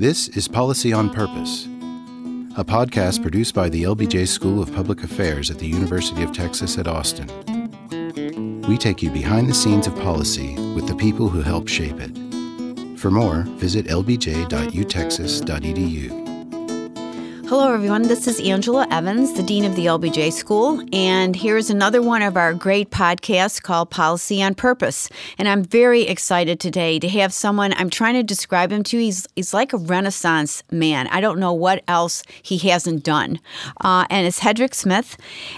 This is Policy on Purpose, a podcast produced by the LBJ School of Public Affairs at the University of Texas at Austin. We take you behind the scenes of policy with the people who help shape it. For more, visit lbj.utexas.edu. Hello, everyone. This is Angela Evans, the Dean of the LBJ School, and here's another one of our great podcasts called Policy on Purpose. And I'm very excited today to have someone, I'm trying to describe him to. He's, he's like a Renaissance man. I don't know what else he hasn't done. Uh, and it's Hedrick Smith.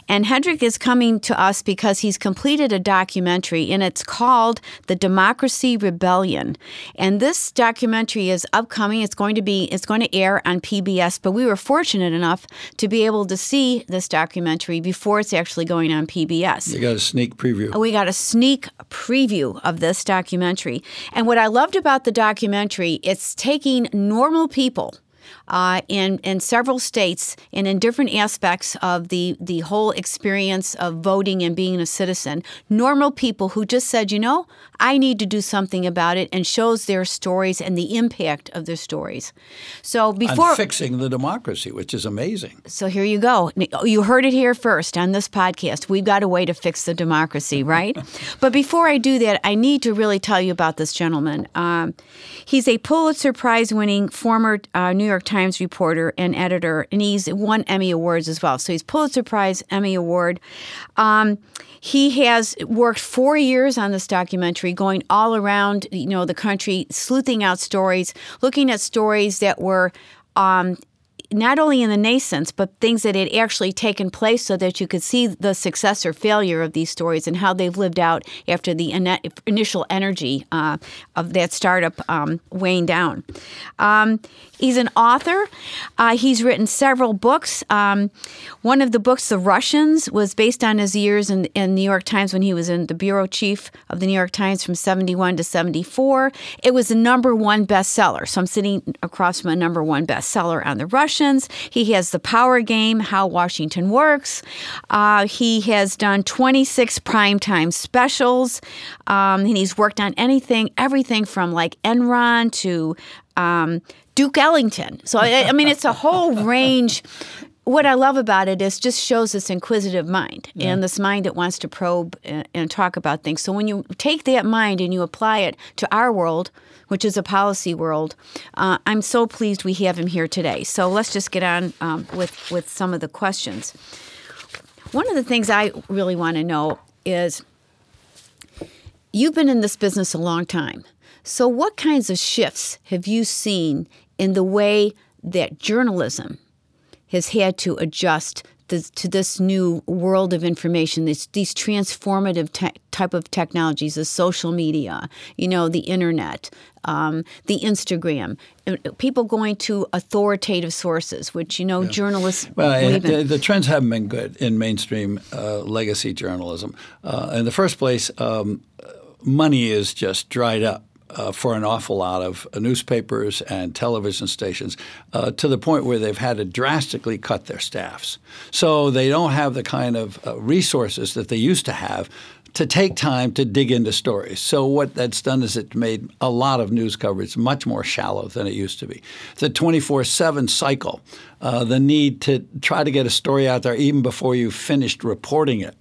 And Hedrick is coming to us because he's completed a documentary, and it's called The Democracy Rebellion. And this documentary is upcoming. It's going to be, it's going to air on PBS, but we were fortunate fortunate enough to be able to see this documentary before it's actually going on PBS. You got a sneak preview. We got a sneak preview of this documentary. And what I loved about the documentary, it's taking normal people uh, in in several states and in different aspects of the the whole experience of voting and being a citizen. Normal people who just said, you know, I need to do something about it, and shows their stories and the impact of their stories. So before and fixing the democracy, which is amazing. So here you go. You heard it here first on this podcast. We've got a way to fix the democracy, right? but before I do that, I need to really tell you about this gentleman. Um, he's a Pulitzer Prize winning former uh, New York Times reporter and editor, and he's won Emmy Awards as well. So he's Pulitzer Prize, Emmy Award. Um, he has worked four years on this documentary, going all around, you know, the country, sleuthing out stories, looking at stories that were um, not only in the nascence, but things that had actually taken place so that you could see the success or failure of these stories and how they've lived out after the initial energy uh, of that startup um, weighing down. Um, he's an author. Uh, he's written several books. Um, one of the books, The Russians, was based on his years in, in New York Times when he was in the bureau chief of the New York Times from 71 to 74. It was the number one bestseller. So I'm sitting across from a number one bestseller on The Russians. He has the power game, How Washington Works. Uh, he has done 26 primetime specials. Um, and he's worked on anything, everything from like Enron to um, Duke Ellington. So, I, I mean, it's a whole range what I love about it is just shows this inquisitive mind yeah. and this mind that wants to probe and, and, talk about things. So when you take that mind and you apply it to our world, which is a policy world. Uh, I'm so pleased we have him here today. So let's just get on um, with with some of the questions. One of the things I really want to know is you've been in this business a long time. So, what kinds of shifts have you seen in the way that journalism has had to adjust to this new world of information, this, these transformative te- type of technologies, the social media, you know, the internet, um, the Instagram, uh, people going to authoritative sources, which you know yeah. journalists. Well, the, the, trends haven't been good in mainstream uh, legacy journalism. Uh, in the first place, um, money is just dried up uh, for an awful lot of newspapers and television stations uh, to the point where they've had to drastically cut their staffs. So they don't have the kind of uh, resources that they used to have to take time to dig into stories. So what that's done is it made a lot of news coverage much more shallow than it used to be. The 24/7 cycle, uh, the need to try to get a story out there even before you finished reporting it,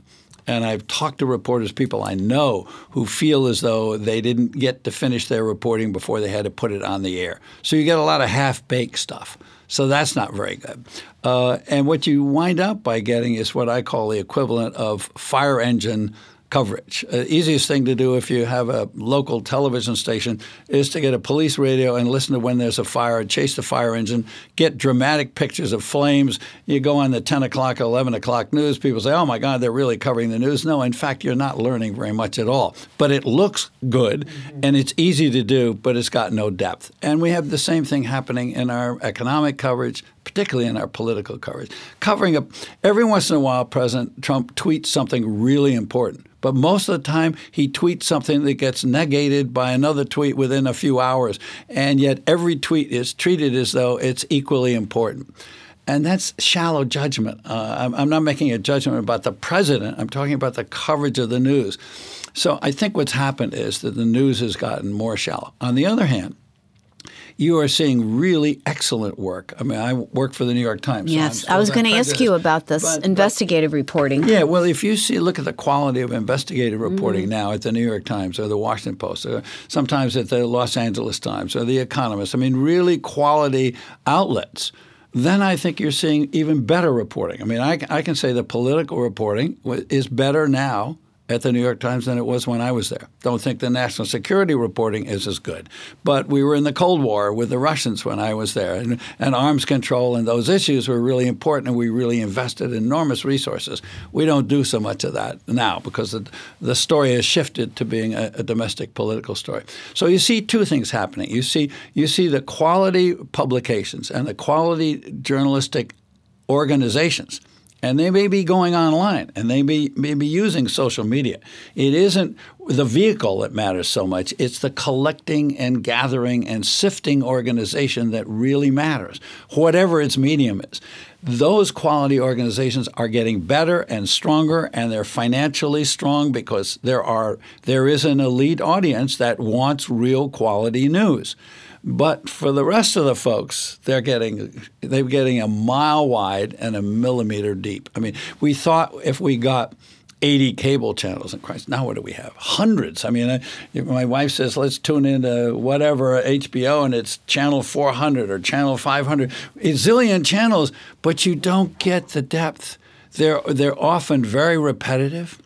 and I've talked to reporters, people I know, who feel as though they didn't get to finish their reporting before they had to put it on the air. So you get a lot of half baked stuff. So that's not very good. Uh, and what you wind up by getting is what I call the equivalent of fire engine coverage. Uh, easiest thing to do if you have a local television station is to get a police radio and listen to when there's a fire, chase the fire engine, get dramatic pictures of flames. You go on the 10 o'clock, 11 o'clock news, people say, oh my God, they're really covering the news. No, in fact, you're not learning very much at all. But it looks good mm-hmm. and it's easy to do, but it's got no depth. And we have the same thing happening in our economic coverage, particularly in our political coverage. Covering up every once in a while, President Trump tweets something really important. But most of the time, he tweets something that gets negated by another tweet within a few hours. And yet, every tweet is treated as though it's equally important. And that's shallow judgment. Uh, I'm, I'm not making a judgment about the president, I'm talking about the coverage of the news. So I think what's happened is that the news has gotten more shallow. On the other hand, you are seeing really excellent work. I mean, I work for the New York Times. I'm Yes, still I was going to ask you about this But- but- investigative reporting. yeah, well, if you see, look at the quality of investigative Mm-hmm. reporting now at the New York Times or the Washington Post, or sometimes at the Los Angeles Times or the Economist. I mean, really quality outlets. Then I think you're seeing even better reporting. I mean, I, I can say the political reporting is better now at the New York Times than it was when I was there. Don't think the national security reporting is as good. But we were in the Cold War with the Russians when I was there, and, and arms control and those issues were really important, and we really invested enormous resources. We don't do so much of that now because the, the story has shifted to being a, a domestic political story. So you see two things happening. You see you see the quality publications and the quality journalistic organizations and they may be going online and they may, may be using social media. It isn't the vehicle that matters so much, it's the collecting and gathering and sifting organization that really matters, whatever its medium is. Those quality organizations are getting better and stronger, and they're financially strong because there are there is an elite audience that wants real quality news. But for the rest of the folks, they're getting they're getting a mile wide and a millimeter deep. I mean, we thought if we got 80 cable channels in Christ. Now what do we have? Hundreds. I mean, uh, I, my wife says, let's tune into whatever HBO and it's channel 400 or channel 500. A zillion channels, but you don't get the depth. They're, they're often very repetitive.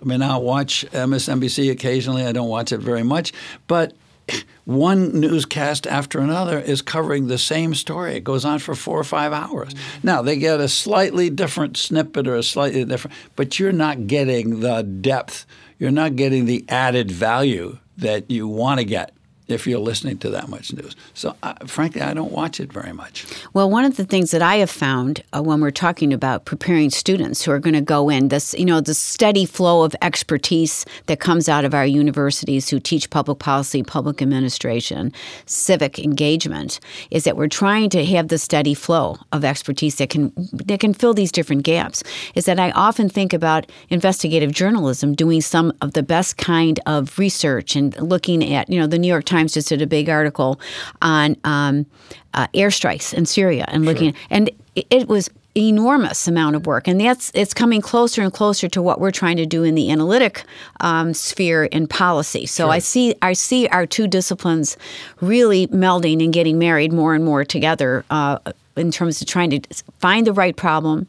I mean, I'll watch MSNBC occasionally. I don't watch it very much, but one newscast after another is covering the same story. It goes on for four or five hours. Mm-hmm. Now they get a slightly different snippet or a slightly different, but you're not getting the depth. You're not getting the added value that you want to get if you're listening to that much news. So, frankly, I don't watch it very much. Well, one of the things that I have found uh, when we're talking about preparing students who are going to go in, this you know, the steady flow of expertise that comes out of our universities who teach public policy, public administration, civic engagement, is that we're trying to have the steady flow of expertise that can that can fill these different gaps. Is that I often think about investigative journalism doing some of the best kind of research and looking at you know the New York Times just did a big article on um, uh, airstrikes in Syria and looking, and it, it was enormous amount of work, and that's it's coming closer and closer to what we're trying to do in the analytic um, sphere in policy. So I see I see our two disciplines really melding and getting married more and more together uh, in terms of trying to find the right problem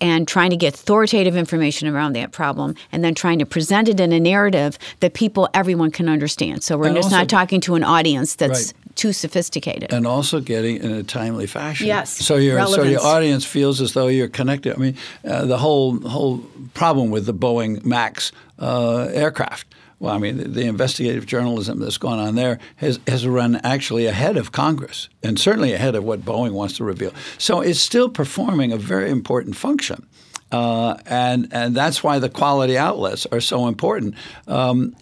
and trying to get authoritative information around that problem and then trying to present it in a narrative that people everyone can understand so we're And just also- not talking to an audience that's Right. too sophisticated and also getting in a timely fashion. Yes, So your so your audience feels as though you're connected. I mean, uh, the whole whole problem with the Boeing Max uh, aircraft. Well, I mean, the, the investigative journalism that's gone on there has, has run actually ahead of Congress and certainly ahead of what Boeing wants to reveal. So it's still performing a very important function. Uh, and and that's why the quality outlets are so important. Um,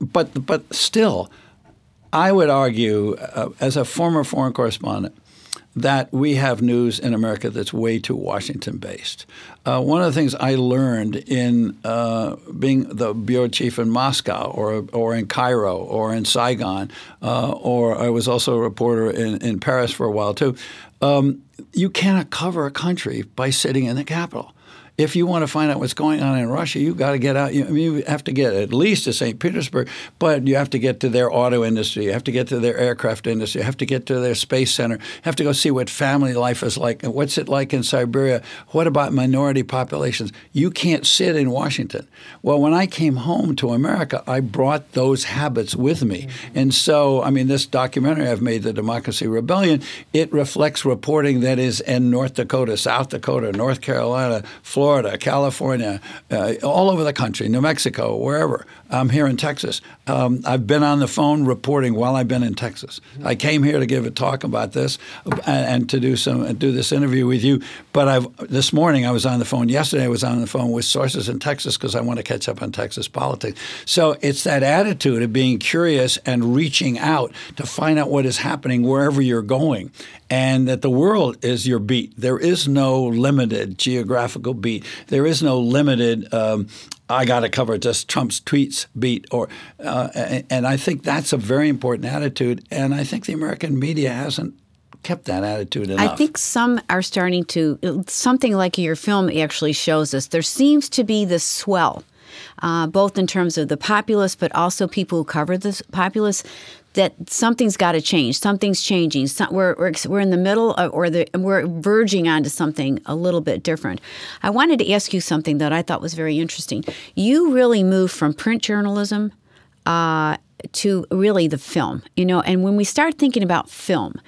but but still, I would argue, uh, as a former foreign correspondent, that we have news in America that's way too Washington based. Uh, one of the things I learned in uh, being the bureau chief in Moscow or, or in Cairo or in Saigon, uh, or I was also a reporter in, in Paris for a while too, um, you cannot cover a country by sitting in the capital if you want to find out what's going on in Russia, you've got to get out. You, I mean, you have to get at least to St. Petersburg, but you have to get to their auto industry. You have to get to their aircraft industry. You have to get to their space center. You have to go see what family life is like. What's it like in Siberia? What about minority populations? You can't sit in Washington. Well, when I came home to America, I brought those habits with me. Mm-hmm. And so, I mean, this documentary I've made, The Democracy Rebellion, it reflects reporting that is in North Dakota, South Dakota, North Carolina, Florida, California, uh, all over the country, New Mexico, wherever. I'm here in Texas. Um, I've been on the phone reporting while I've been in Texas. I came here to give a talk about this and, and to do some do this interview with you. But I've this morning I was on the phone. Yesterday I was on the phone with sources in Texas because I want to catch up on Texas politics. So it's that attitude of being curious and reaching out to find out what is happening wherever you're going, and that the world is your beat. There is no limited geographical beat. There is no limited um, I got to cover just Trump's tweets beat, or uh, and I think that's a very important attitude, and I think the American media hasn't kept that attitude enough. I think some are starting to something like your film actually shows us. There seems to be this swell. Uh, both in terms of the populace, but also people who cover the populace, that something's got to change. Something's changing. Some, we're, we're, we're in the middle, of, or the, we're verging onto something a little bit different. I wanted to ask you something that I thought was very interesting. You really moved from print journalism uh, to really the film, you know. And when we start thinking about film,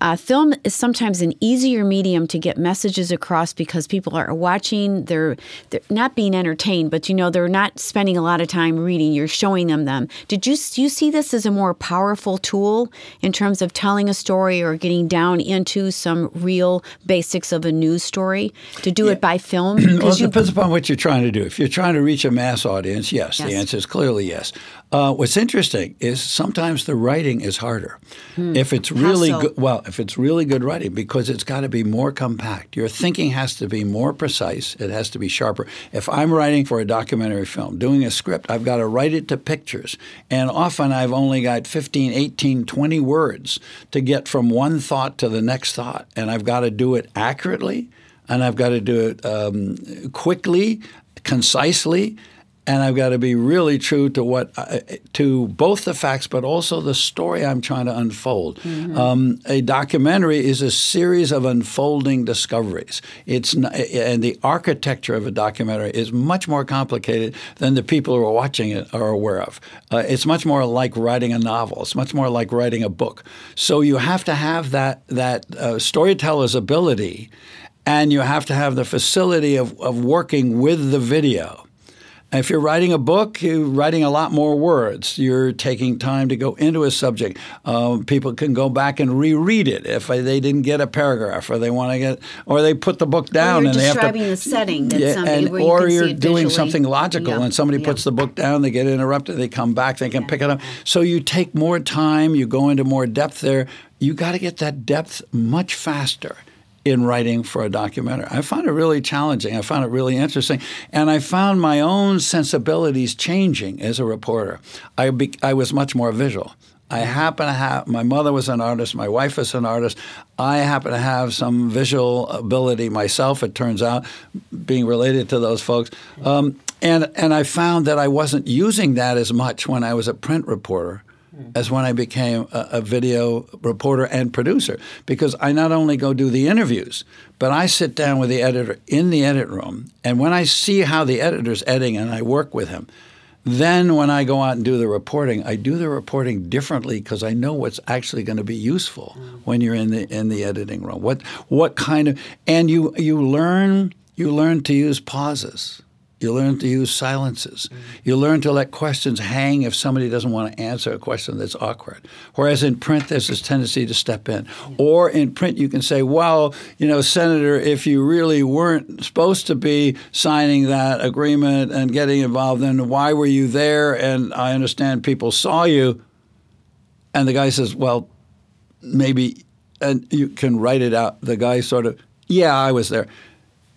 uh, film is sometimes an easier medium to get messages across because people are watching. They're, they're not being entertained, but you know they're not spending a lot of time reading. You're showing them them. Did you you see this as a more powerful tool in terms of telling a story or getting down into some real basics of a news story to do yeah. it by film? well, it you, depends upon what you're trying to do. If you're trying to reach a mass audience, yes, yes. the answer is clearly yes. Uh, what's interesting is sometimes the writing is harder. Hmm. If it's really so? good, well, if it's really good writing, because it's got to be more compact. Your thinking has to be more precise. It has to be sharper. If I'm writing for a documentary film, doing a script, I've got to write it to pictures, and often I've only got 15, 18, 20 words to get from one thought to the next thought, and I've got to do it accurately, and I've got to do it um, quickly, concisely and I've got to be really true to what to both the facts, but also the story I'm trying to unfold. Mm-hmm. Um, a documentary is a series of unfolding discoveries. It's not, and the architecture of a documentary is much more complicated than the people who are watching it are aware of. Uh, it's much more like writing a novel. It's much more like writing a book. So you have to have that that uh, storyteller's ability, and you have to have the facility of, of working with the video. If you're writing a book, you're writing a lot more words. You're taking time to go into a subject. Um, people can go back and reread it if they didn't get a paragraph, or they want to get, or they put the book down and they have to. describing the setting. yeah, and, or you are doing something logical, yeah. and somebody yeah. puts the book down, they get interrupted, they come back, they can yeah. pick it up. So you take more time, you go into more depth there. You got to get that depth much faster in writing for a documentary. I found it really challenging. I found it really interesting. And I found my own sensibilities changing as a reporter. I, be, I was much more visual. I happen to have, my mother was an artist, my wife is an artist. I happen to have some visual ability myself, it turns out, being related to those folks. Um, and, and I found that I wasn't using that as much when I was a print reporter as when I became a, a, video reporter and producer because I not only go do the interviews, but I sit down with the editor in the edit room. And when I see how the editor's editing and I work with him, then when I go out and do the reporting, I do the reporting differently because I know what's actually going to be useful mm. when you're in the in the editing room. What what kind of and you you learn you learn to use pauses you learn to use silences. Mm-hmm. You learn to let questions hang if somebody doesn't want to answer a question that's awkward. Whereas in print, there's this tendency to step in. Mm-hmm. Or in print, you can say, well, you know, Senator, if you really weren't supposed to be signing that agreement and getting involved, then why were you there? And I understand people saw you. And the guy says, well, maybe, and you can write it out. The guy sort of, yeah, I was there.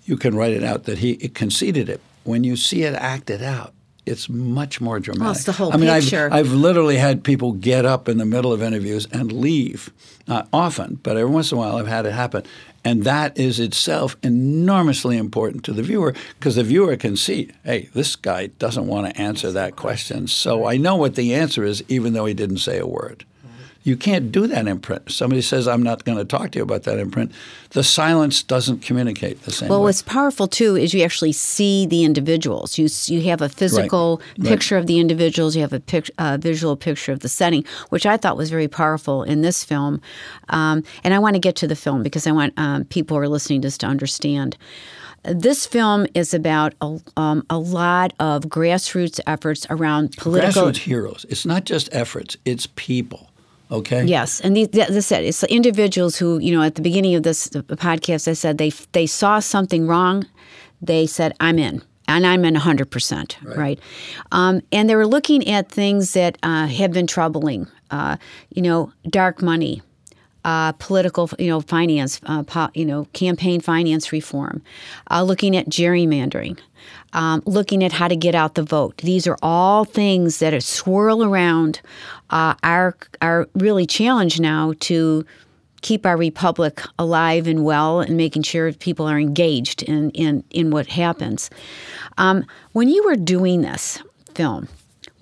You can write it out that he conceded it when you see it acted out, it's much more dramatic. Well, it's the whole I mean, picture. I've, I've literally had people get up in the middle of interviews and leave. Not often, but every once in a while I've had it happen. And that is itself enormously important to the viewer because the viewer can see, hey, this guy doesn't want to answer that question. So I know what the answer is, even though he didn't say a word. You can't do that in print. Somebody says, I'm not going to talk to you about that in print. The silence doesn't communicate the same well, way. what's powerful too is you actually see the individuals. You, you have a physical right. picture right. of the individuals, you have a pic, uh, visual picture of the setting, which I thought was very powerful in this film. Um, and I want to get to the film because I want um, people who are listening just to understand this film is about a, um, a lot of grassroots efforts around political grassroots heroes. It's not just efforts; it's people. Okay. Yes, and these, said, it's individuals who, you know, at the beginning of this podcast, I said they they saw something wrong, they said, "I'm in." And I'm in 100%, right? right? Um, and they were looking at things that uh, have been troubling, uh, you know, dark money, uh, political, you know, finance, uh, po- you know, campaign finance reform, uh, looking at gerrymandering, um, looking at how to get out the vote. These are all things that swirl around uh, our our really challenge now to keep our republic alive and well and making sure people are engaged in in, in what happens. Um, when you were doing this film,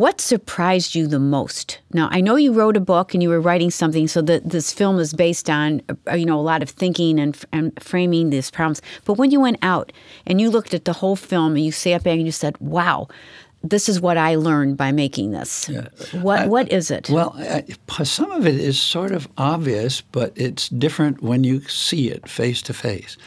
what surprised you the most? Now, I know you wrote a book and you were writing something, so that this film is based on uh, you know a lot of thinking and, and framing these problems. But when you went out and you looked at the whole film and you sat back and you said, "Wow." This is what I learned by making this. Yeah. What I, what is it? Well, I, some of it is sort of obvious, but it's different when you see it face to face.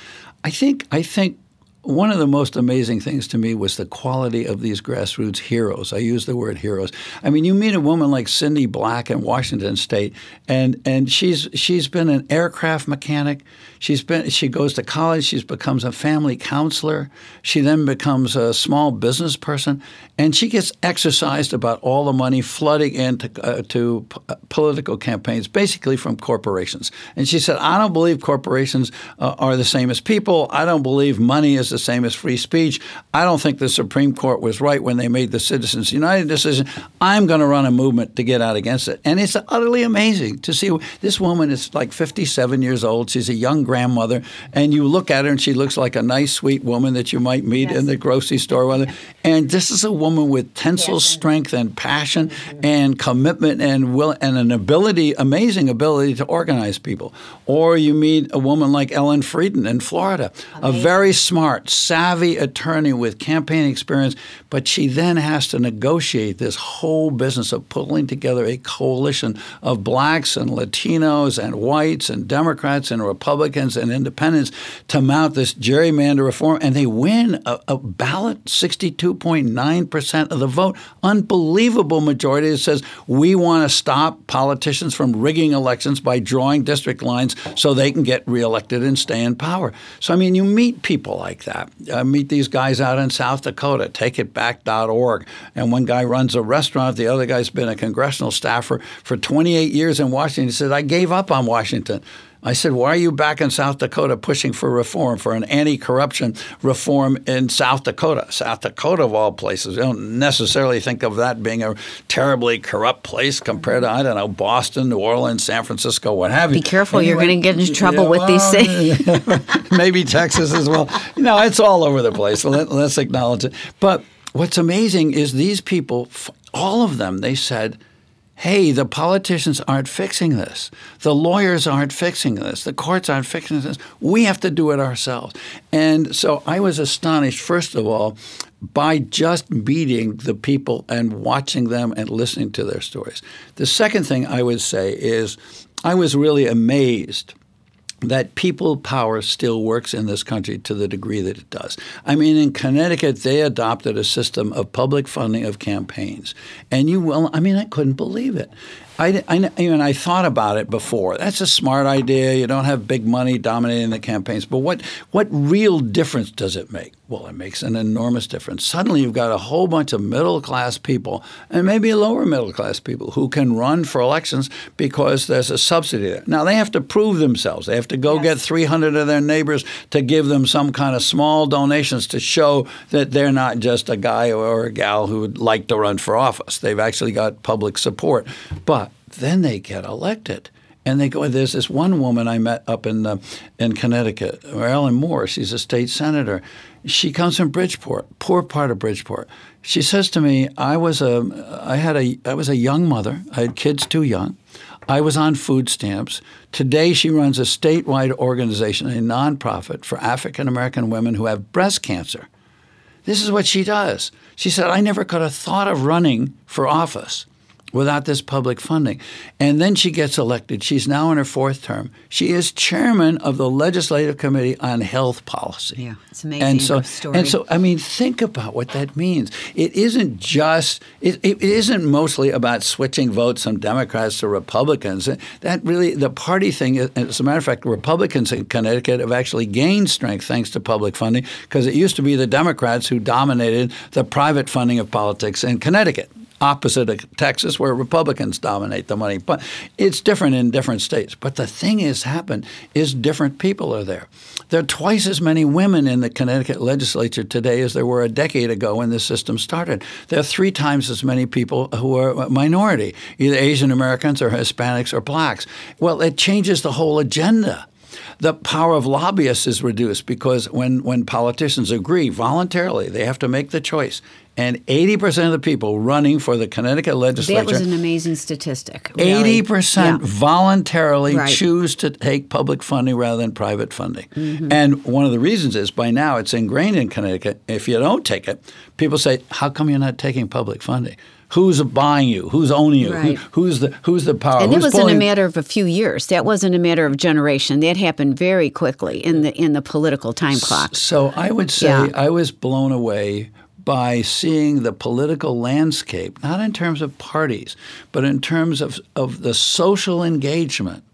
I think I think one of the most amazing things to me was the quality of these grassroots heroes. I use the word heroes. I mean, you meet a woman like Cindy Black in Washington State, and and she's she's been an aircraft mechanic. She's been she goes to college. She becomes a family counselor. She then becomes a small business person, and she gets exercised about all the money flooding into uh, to p- uh, political campaigns, basically from corporations. And she said, "I don't believe corporations uh, are the same as people. I don't believe money is the same as free speech. I don't think the Supreme Court was right when they made the Citizens United decision. I'm going to run a movement to get out against it." And it's utterly amazing to see this woman is like 57 years old. She's a young grandmother, and you look at her and she looks like a nice, sweet woman that you might meet yes. in the grocery store. And this is a woman with tensile yes. strength and passion mm-hmm. and commitment and will and an ability, amazing ability to organize people. Or you meet a woman like Ellen Freidin in Florida, amazing. a very smart, savvy attorney with campaign experience, but she then has to negotiate this whole business of pulling together a coalition of blacks and Latinos and whites and Democrats and Republicans and independents to mount this gerrymander reform, and they win a, a ballot 62.9 percent of the vote. Unbelievable majority that says we want to stop politicians from rigging elections by drawing district lines so they can get reelected and stay in power. So, I mean, you meet people like that. I meet these guys out in South Dakota, takeitback.org. And one guy runs a restaurant, the other guy's been a congressional staffer for 28 years in Washington. He said, I gave up on Washington. I said, Why are you back in South Dakota pushing for reform, for an anti corruption reform in South Dakota? South Dakota, of all places. You don't necessarily think of that being a terribly corrupt place compared to, I don't know, Boston, New Orleans, San Francisco, what have you. Be careful, anyway, you're going to get into trouble yeah, with well, these things. maybe Texas as well. No, it's all over the place. Let, let's acknowledge it. But what's amazing is these people, all of them, they said, hey, the politicians aren't fixing this. The lawyers aren't fixing this. The courts aren't fixing this. We have to do it ourselves. And so I was astonished, first of all, by just meeting the people and watching them and listening to their stories. The second thing I would say is I was really amazed that people power still works in this country to the degree that it does. I mean, in Connecticut, they adopted a system of public funding of campaigns. And you will, I mean, I couldn't believe it. I, I, even I thought about it before. That's a smart idea. You don't have big money dominating the campaigns. But what, what real difference does it make? Well, it makes an enormous difference. Suddenly, you've got a whole bunch of middle class people and maybe lower middle class people who can run for elections because there's a subsidy there. Now, they have to prove themselves. They have to go yes. get 300 of their neighbors to give them some kind of small donations to show that they're not just a guy or a gal who would like to run for office. They've actually got public support. But then they get elected. And they go. There's this one woman I met up in uh, in Connecticut, Ellen Moore. She's a state senator. She comes from Bridgeport, poor part of Bridgeport. She says to me, "I was a, I had a, I was a young mother. I had kids too young. I was on food stamps. Today, she runs a statewide organization, a nonprofit for African American women who have breast cancer. This is what she does. She said, I never could have thought of running for office without this public funding. And then she gets elected. She's now in her fourth term. She is chairman of the Legislative Committee on Health Policy. Yeah, it's amazing. And so, story. and so, I mean, think about what that means. It isn't just. It, it isn't mostly about switching votes from Democrats to Republicans. That really, the party thing. As a matter of fact, Republicans in Connecticut have actually gained strength thanks to public funding because it used to be the Democrats who dominated the private funding of politics in Connecticut opposite of Texas, where Republicans dominate the money. But it's different in different states. But the thing has happened is different people are there. There are twice as many women in the Connecticut legislature today as there were a decade ago when this system started. There are three times as many people who are minority, either Asian Americans or Hispanics or blacks. Well, it changes the whole agenda the power of lobbyists is reduced because when, when politicians agree voluntarily, they have to make the choice. And 80% of the people running for the Connecticut legislature. That was an amazing statistic. Really. 80% yeah. voluntarily right. choose to take public funding rather than private funding. Mm-hmm. And one of the reasons is by now it's ingrained in Connecticut. If you don't take it, people say, How come you're not taking public funding? who's buying you, who's owning you, right. Who, who's the who's the power. And it wasn't a matter of a few years. That wasn't a matter of generation. That happened very quickly in the in the political time clock. So I would say yeah. I was blown away by seeing the political landscape, not in terms of parties, but in terms of, of the social engagement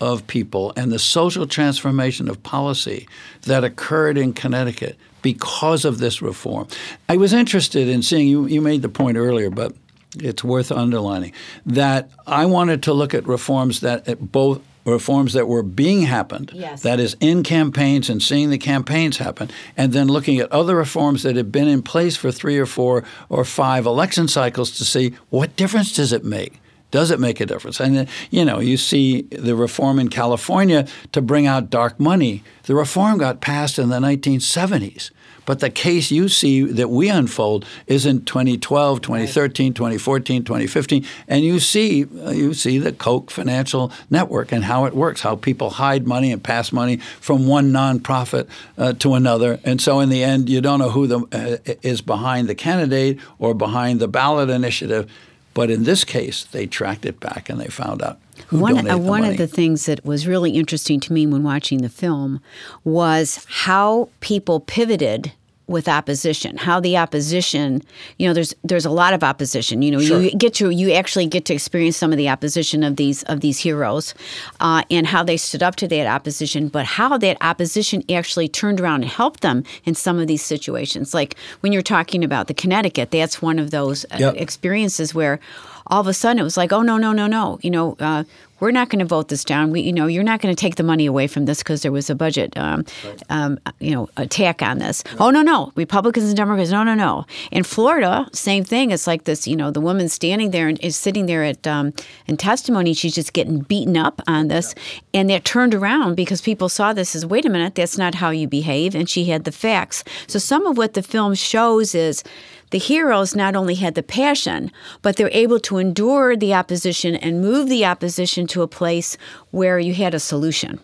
of people and the social transformation of policy that occurred in Connecticut because of this reform. I was interested in seeing you, you made the point earlier, but it's worth underlining that I wanted to look at reforms that both reforms that were being happened yes. that is in campaigns and seeing the campaigns happen and then looking at other reforms that have been in place for three or four or five election cycles to see what difference does it make does it make a difference? And you know, you see the reform in California to bring out dark money. The reform got passed in the 1970s. But the case you see that we unfold is in 2012, 2013, 2014, 2015, and you see uh, you see the Koch financial network and how it works, how people hide money and pass money from one nonprofit uh, to another, and so in the end, you don't know who the, uh, is behind the candidate or behind the ballot initiative. But in this case, they tracked it back and they found out one, uh, one of the things that was really interesting to me when watching the film was how people pivoted with opposition how the opposition you know there's there's a lot of opposition you know sure. you get to you actually get to experience some of the opposition of these of these heroes uh, and how they stood up to that opposition but how that opposition actually turned around and helped them in some of these situations like when you're talking about the connecticut that's one of those uh, yep. experiences where all of a sudden it was like, oh no, no, no, no. You know, uh, we're not going to vote this down. We, you know, you're not going to take the money away from this because there was a budget, um, right. um, you know, attack on this. Right. Oh no, no, Republicans and Democrats, no, no, no. In Florida, same thing. It's like this, you know, the woman standing there and is sitting there at um, in testimony. She's just getting beaten up on this, yeah. and that turned around because people saw this as, wait a minute, that's not how you behave, and she had the facts. So some of what the film shows is the heroes not only had the passion, but they're able to endure the opposition and move the opposition to a place where you had a solution.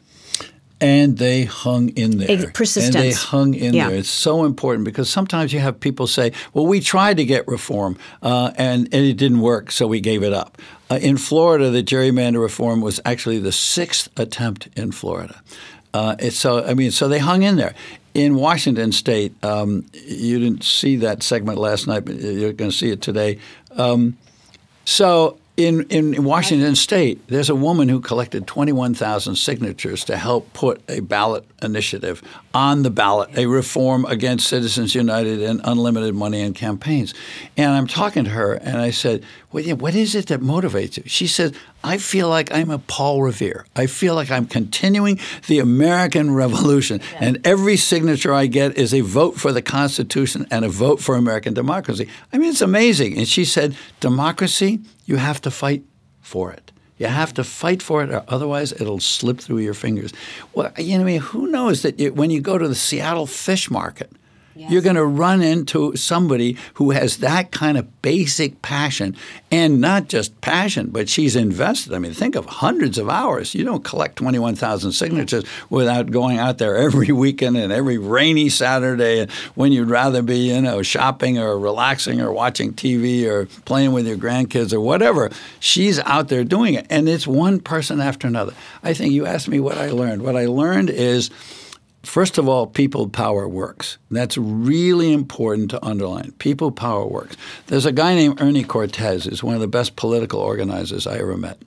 And they hung in there. Persistence. And they hung in yeah. there. It's so important because sometimes you have people say, well, we tried to get reform uh, and, and, it didn't work, so we gave it up. Uh, in Florida, the gerrymander reform was actually the sixth attempt in Florida. Uh, so I mean, so they hung in there in Washington State, um, you didn't see that segment last night, but you're going to see it today. Um, so in, in Washington State, there's a woman who collected 21,000 signatures to help put a ballot initiative on the ballot, a reform against Citizens United and unlimited money in campaigns. And I'm talking to her, and I said, well, What is it that motivates you? She said, I feel like I'm a Paul Revere. I feel like I'm continuing the American Revolution. Yeah. And every signature I get is a vote for the Constitution and a vote for American democracy. I mean, it's amazing. And she said, Democracy, you have to fight for it. You have to fight for it, or otherwise it'll slip through your fingers. Well, you know, I mean, who knows that you, when you go to the Seattle fish market, Yes. You're going to run into somebody who has that kind of basic passion and not just passion, but she's invested. I mean, think of hundreds of hours. You don't collect 21,000 signatures without going out there every weekend and every rainy Saturday when you'd rather be, you know, shopping or relaxing or watching TV or playing with your grandkids or whatever. She's out there doing it. And it's one person after another. I think you asked me what I learned. What I learned is – First of all, people power works. That's really important to underline. People power works. There's a guy named Ernie Cortes, who's one of the best political organizers I ever met.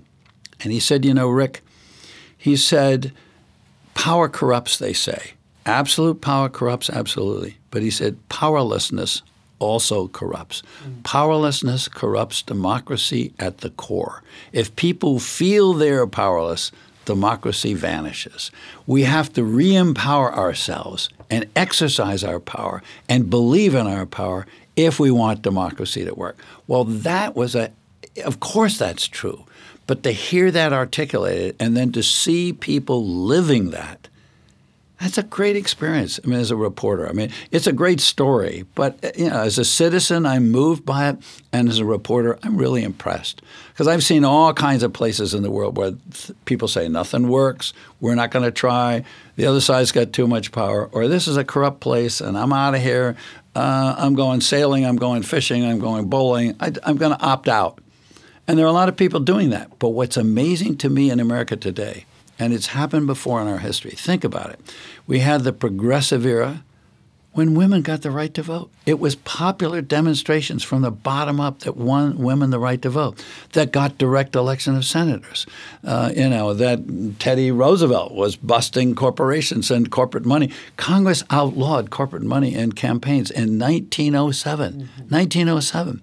And he said, You know, Rick, he said, power corrupts, they say. Absolute power corrupts, absolutely. But he said, powerlessness also corrupts. Powerlessness corrupts democracy at the core. If people feel they're powerless, democracy vanishes. We have to re empower ourselves and exercise our power and believe in our power if we want democracy to work. Well, that was a, of course, that's true. But to hear that articulated and then to see people living that, that's a great experience. I mean, as a reporter, I mean, it's a great story. But you know, as a citizen, I'm moved by it, and as a reporter, I'm really impressed because I've seen all kinds of places in the world where th- people say nothing works, we're not going to try, the other side's got too much power, or this is a corrupt place, and I'm out of here. Uh, I'm going sailing, I'm going fishing, I'm going bowling. I, I'm going to opt out. And there are a lot of people doing that. But what's amazing to me in America today, and it's happened before in our history, think about it. We had the progressive era when women got the right to vote. It was popular demonstrations from the bottom up that won women the right to vote, that got direct election of senators. Uh, you know, that Teddy Roosevelt was busting corporations and corporate money. Congress outlawed corporate money in campaigns in 1907. Mm-hmm. 1907.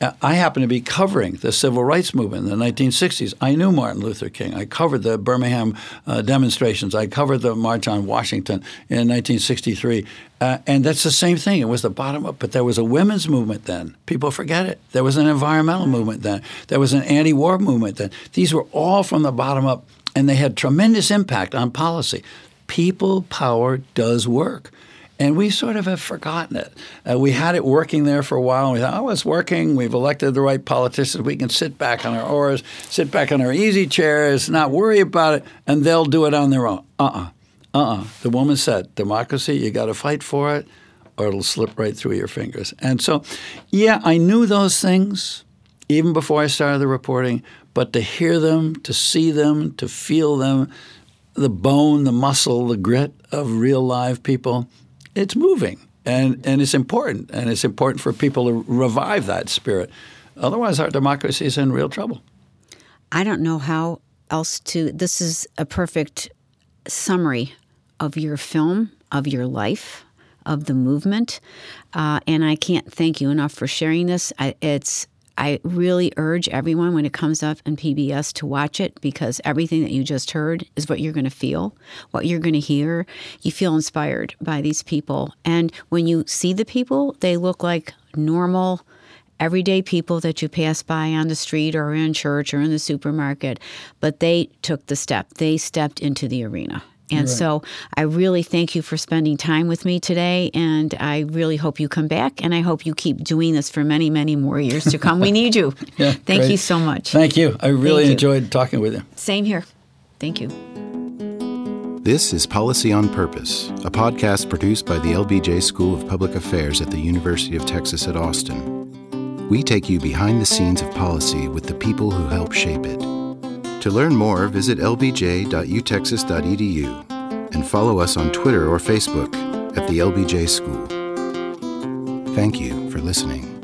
I happened to be covering the civil rights movement in the 1960s. I knew Martin Luther King. I covered the Birmingham uh, demonstrations. I covered the March on Washington in 1963. Uh, and that's the same thing. It was the bottom up, but there was a women's movement then. People forget it. There was an environmental movement then. There was an anti war movement then. These were all from the bottom up, and they had tremendous impact on policy. People power does work and we sort of have forgotten it. Uh, we had it working there for a while, and we thought, oh, it's working. We've elected the right politicians. We can sit back on our oars, sit back on our easy chairs, not worry about it, and they'll do it on their own. Uh-uh. Uh-uh. The woman said, democracy, you got to fight for it, or it'll slip right through your fingers. And so, yeah, I knew those things even before I started the reporting, but to hear them, to see them, to feel them, the bone, the muscle, the grit of real live people – it's moving and, and it's important. And it's important for people to revive that spirit. Otherwise, our democracy is in real trouble. I don't know how else to. This is a perfect summary of your film, of your life, of the movement. Uh, and I can't thank you enough for sharing this. I, it's I really urge everyone when it comes up in PBS to watch it because everything that you just heard is what you're going to feel, what you're going to hear. You feel inspired by these people. And when you see the people, they look like normal, everyday people that you pass by on the street or in church or in the supermarket. But they took the step, they stepped into the arena. And right. so I really thank you for spending time with me today. And I really hope you come back. And I hope you keep doing this for many, many more years to come. we need you. yeah, thank great. you so much. Thank you. I really enjoyed talking with you. Same here. Thank you. This is Policy on Purpose, a podcast produced by the LBJ School of Public Affairs at the University of Texas at Austin. We take you behind the scenes of policy with the people who help shape it. To learn more, visit lbj.utexas.edu and follow us on Twitter or Facebook at the LBJ School. Thank you for listening.